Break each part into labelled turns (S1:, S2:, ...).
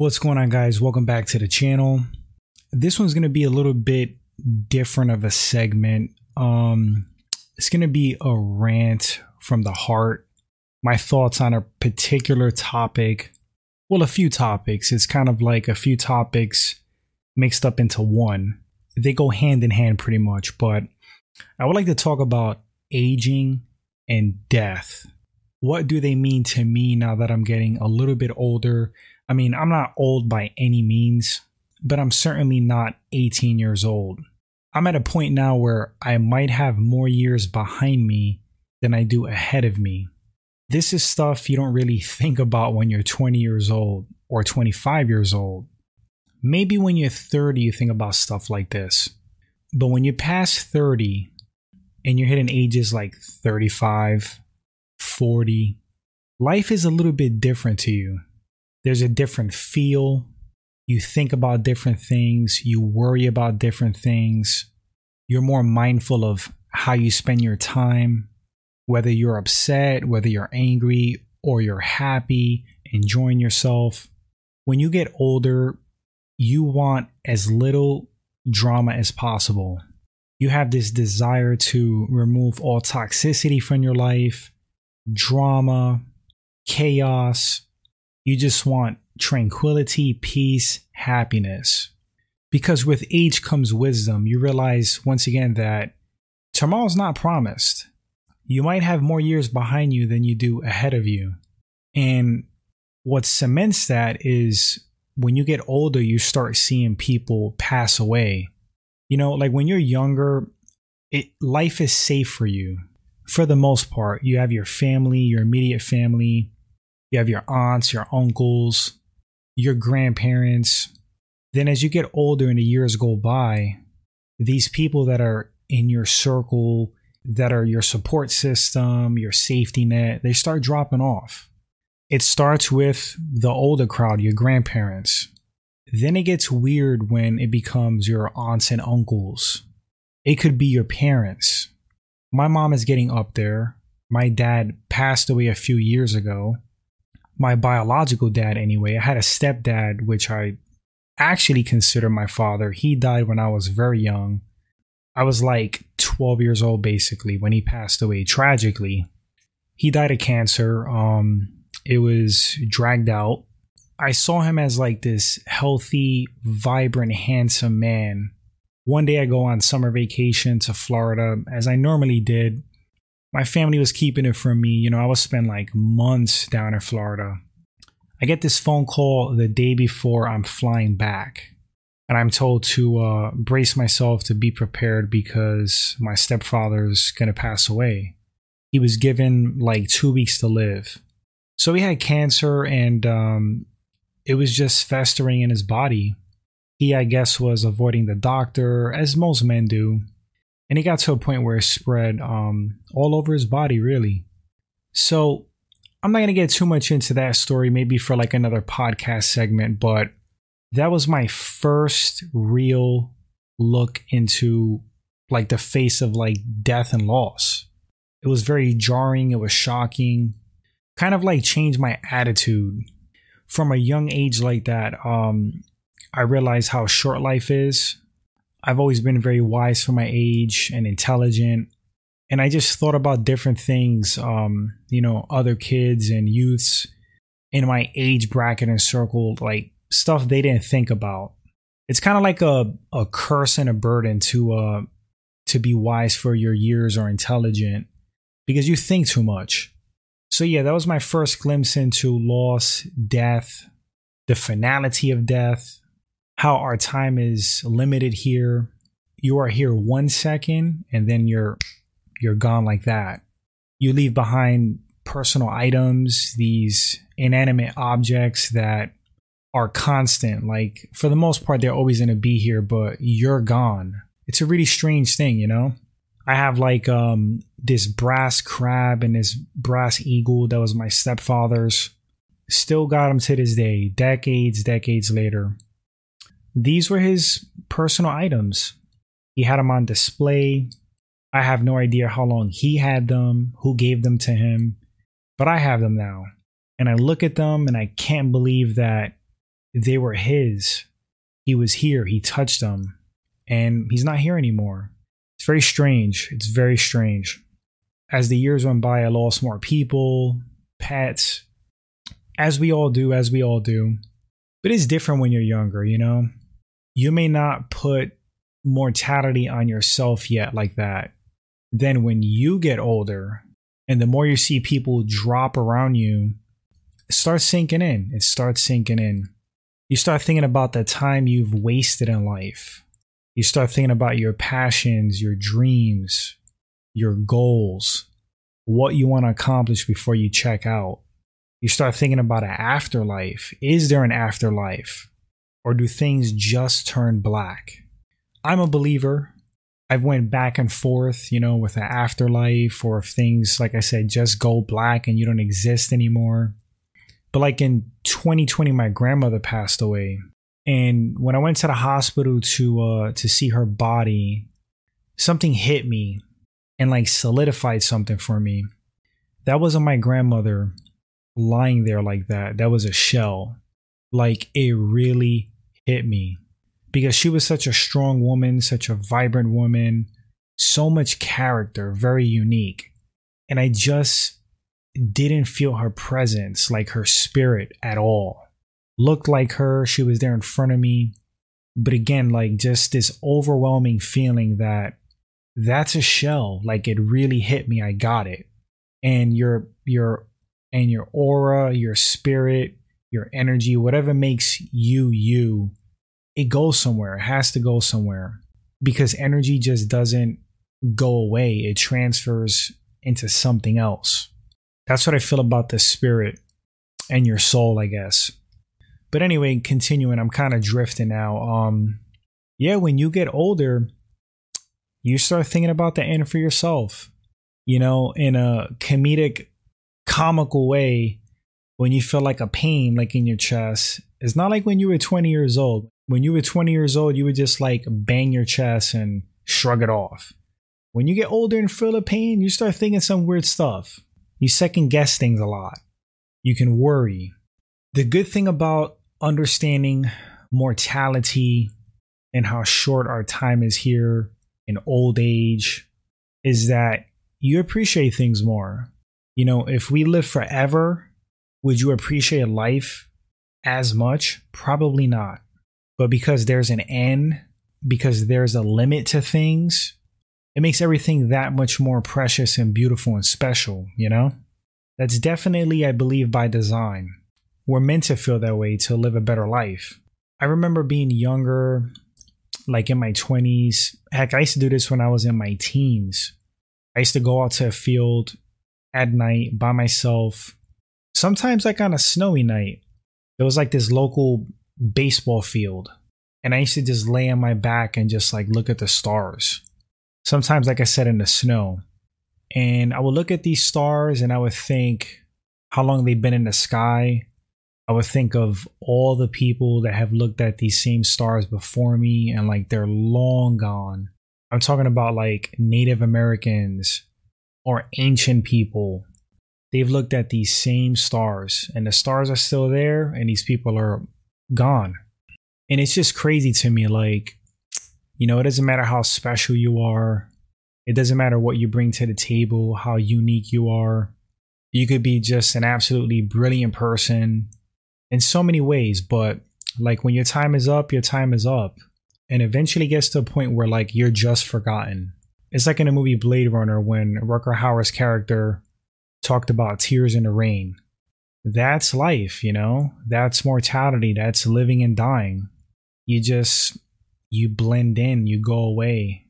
S1: What's going on, guys? Welcome back to the channel. This one's going to be a little bit different of a segment. Um, it's going to be a rant from the heart, my thoughts on a particular topic. Well, a few topics. It's kind of like a few topics mixed up into one. They go hand in hand pretty much, but I would like to talk about aging and death. What do they mean to me now that I'm getting a little bit older? I mean, I'm not old by any means, but I'm certainly not 18 years old. I'm at a point now where I might have more years behind me than I do ahead of me. This is stuff you don't really think about when you're 20 years old or 25 years old. Maybe when you're 30, you think about stuff like this. But when you pass 30 and you're hitting ages like 35, 40, life is a little bit different to you there's a different feel. You think about different things. You worry about different things. You're more mindful of how you spend your time, whether you're upset, whether you're angry, or you're happy, enjoying yourself. When you get older, you want as little drama as possible. You have this desire to remove all toxicity from your life, drama, chaos, you just want tranquility, peace, happiness. Because with age comes wisdom. You realize once again that tomorrow's not promised. You might have more years behind you than you do ahead of you. And what cements that is when you get older, you start seeing people pass away. You know, like when you're younger, it, life is safe for you for the most part. You have your family, your immediate family, you have your aunts, your uncles, your grandparents. Then, as you get older and the years go by, these people that are in your circle, that are your support system, your safety net, they start dropping off. It starts with the older crowd, your grandparents. Then it gets weird when it becomes your aunts and uncles. It could be your parents. My mom is getting up there. My dad passed away a few years ago my biological dad anyway. I had a stepdad, which I actually consider my father. He died when I was very young. I was like 12 years old basically when he passed away tragically. He died of cancer. Um it was dragged out. I saw him as like this healthy, vibrant, handsome man. One day I go on summer vacation to Florida as I normally did my family was keeping it from me. You know, I was spend like months down in Florida. I get this phone call the day before I'm flying back, and I'm told to uh, brace myself to be prepared because my stepfather's gonna pass away. He was given like two weeks to live, so he had cancer, and um, it was just festering in his body. He, I guess, was avoiding the doctor, as most men do and it got to a point where it spread um, all over his body, really. So I'm not going to get too much into that story, maybe for like another podcast segment, but that was my first real look into like the face of like death and loss. It was very jarring, it was shocking, kind of like changed my attitude. From a young age like that, um, I realized how short life is I've always been very wise for my age and intelligent. And I just thought about different things, um, you know, other kids and youths in my age bracket and circle, like stuff they didn't think about. It's kind of like a, a curse and a burden to uh to be wise for your years or intelligent because you think too much. So yeah, that was my first glimpse into loss, death, the finality of death, how our time is limited here. You are here one second and then you're you're gone like that. You leave behind personal items, these inanimate objects that are constant. Like for the most part, they're always to be here, but you're gone. It's a really strange thing, you know? I have like um this brass crab and this brass eagle that was my stepfather's. Still got him to this day, decades, decades later. These were his personal items. He had them on display. I have no idea how long he had them, who gave them to him, but I have them now. And I look at them and I can't believe that they were his. He was here, he touched them, and he's not here anymore. It's very strange. It's very strange. As the years went by, I lost more people, pets, as we all do, as we all do. But it's different when you're younger, you know? You may not put mortality on yourself yet like that. Then when you get older, and the more you see people drop around you, it starts sinking in. It starts sinking in. You start thinking about the time you've wasted in life. You start thinking about your passions, your dreams, your goals, what you want to accomplish before you check out. You start thinking about an afterlife. Is there an afterlife? Or do things just turn black? I'm a believer. I've went back and forth, you know, with the afterlife or if things, like I said, just go black and you don't exist anymore. But like in 2020, my grandmother passed away. And when I went to the hospital to uh to see her body, something hit me and like solidified something for me. That wasn't my grandmother lying there like that. That was a shell. Like it really hit me because she was such a strong woman, such a vibrant woman, so much character, very unique. And I just didn't feel her presence, like her spirit at all. Looked like her, she was there in front of me. But again, like just this overwhelming feeling that that's a shell. Like it really hit me. I got it. And your your and your aura, your spirit, your energy, whatever makes you you it goes somewhere. It has to go somewhere because energy just doesn't go away. It transfers into something else. That's what I feel about the spirit and your soul, I guess. But anyway, continuing, I'm kind of drifting now. Um, yeah, when you get older, you start thinking about the end for yourself. You know, in a comedic, comical way, when you feel like a pain, like in your chest. It's not like when you were 20 years old when you were 20 years old, you would just like bang your chest and shrug it off. When you get older and feel the pain, you start thinking some weird stuff. You second guess things a lot. You can worry. The good thing about understanding mortality and how short our time is here in old age is that you appreciate things more. You know, if we live forever, would you appreciate life as much? Probably not. But because there's an end, because there's a limit to things, it makes everything that much more precious and beautiful and special, you know? That's definitely, I believe, by design. We're meant to feel that way to live a better life. I remember being younger, like in my 20s. Heck, I used to do this when I was in my teens. I used to go out to a field at night by myself, sometimes like on a snowy night. There was like this local baseball field and I used to just lay on my back and just like look at the stars. Sometimes, like I said, in the snow. And I would look at these stars and I would think how long they've been in the sky. I would think of all the people that have looked at these same stars before me and like they're long gone. I'm talking about like Native Americans or ancient people. They've looked at these same stars and the stars are still there and these people are gone. And it's just crazy to me. Like, you know, it doesn't matter how special you are, it doesn't matter what you bring to the table, how unique you are. You could be just an absolutely brilliant person in so many ways, but like when your time is up, your time is up. And eventually gets to a point where like you're just forgotten. It's like in the movie Blade Runner when Rutger Hauer's character talked about tears in the rain that's life, you know? That's mortality. That's living and dying. You just, you blend in, you go away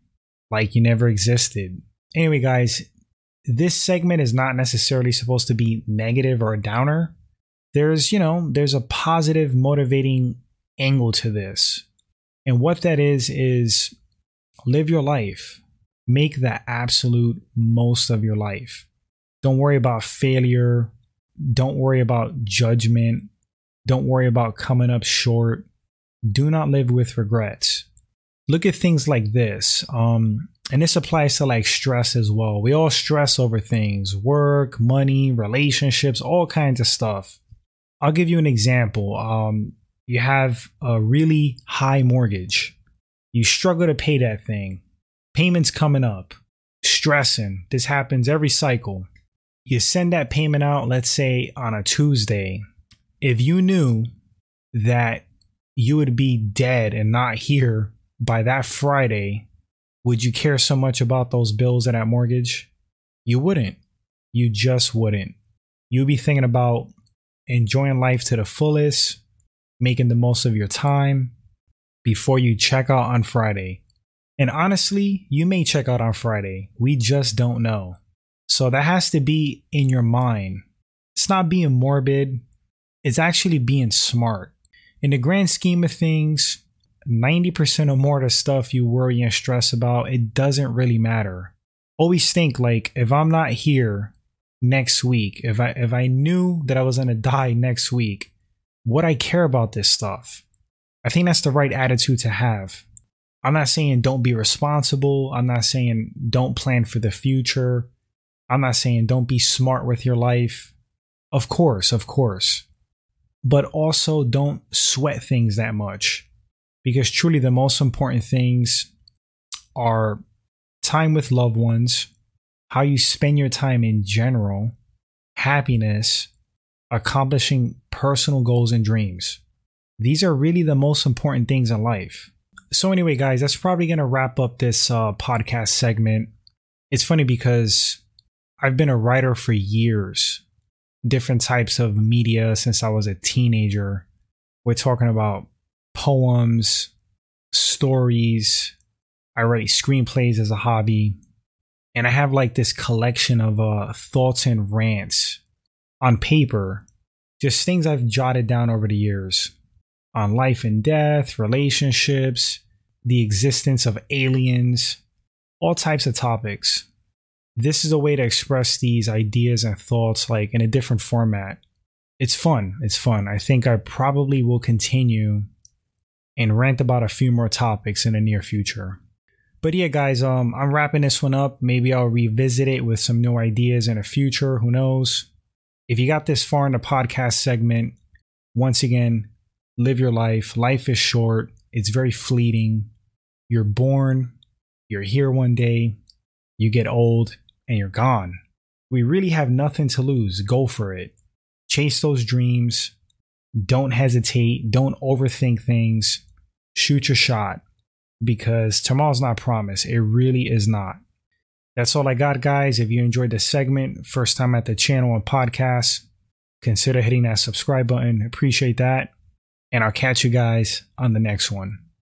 S1: like you never existed. Anyway, guys, this segment is not necessarily supposed to be negative or a downer. There's, you know, there's a positive, motivating angle to this. And what that is, is live your life. Make the absolute most of your life. Don't worry about failure don't worry about judgment. Don't worry about coming up short. Do not live with regrets. Look at things like this. Um, and this applies to like stress as well. We all stress over things work, money, relationships, all kinds of stuff. I'll give you an example. Um, You have a really high mortgage. You struggle to pay that thing. Payments coming up. Stressing. This happens every cycle. You send that payment out, let's say on a Tuesday. If you knew that you would be dead and not here by that Friday, would you care so much about those bills and that mortgage? You wouldn't. You just wouldn't. You'd be thinking about enjoying life to the fullest, making the most of your time before you check out on Friday. And honestly, you may check out on Friday. We just don't know. So that has to be in your mind. It's not being morbid, it's actually being smart. In the grand scheme of things, 90% or more of the stuff you worry and stress about, it doesn't really matter. Always think like if I'm not here next week, if I if I knew that I was gonna die next week, would I care about this stuff? I think that's the right attitude to have. I'm not saying don't be responsible. I'm not saying don't plan for the future. I'm not saying don't be smart with your life. Of course, of course. But also don't sweat things that much. Because truly, the most important things are time with loved ones, how you spend your time in general, happiness, accomplishing personal goals and dreams. These are really the most important things in life. So, anyway, guys, that's probably going to wrap up this uh, podcast segment. It's funny because I've been a writer for years, different types of media since I was a teenager. We're talking about poems, stories. I write screenplays as a hobby. And I have like this collection of uh, thoughts and rants on paper, just things I've jotted down over the years on life and death, relationships, the existence of aliens, all types of topics. This is a way to express these ideas and thoughts like in a different format. It's fun. It's fun. I think I probably will continue and rant about a few more topics in the near future. But yeah, guys, um, I'm wrapping this one up. Maybe I'll revisit it with some new ideas in the future. Who knows? If you got this far in the podcast segment, once again, live your life. Life is short, it's very fleeting. You're born, you're here one day, you get old, and you're gone. We really have nothing to lose. Go for it. Chase those dreams. Don't hesitate. Don't overthink things. Shoot your shot because tomorrow's not promised. It really is not. That's all I got, guys. If you enjoyed this segment, first time at the channel and podcast, consider hitting that subscribe button. Appreciate that. And I'll catch you guys on the next one.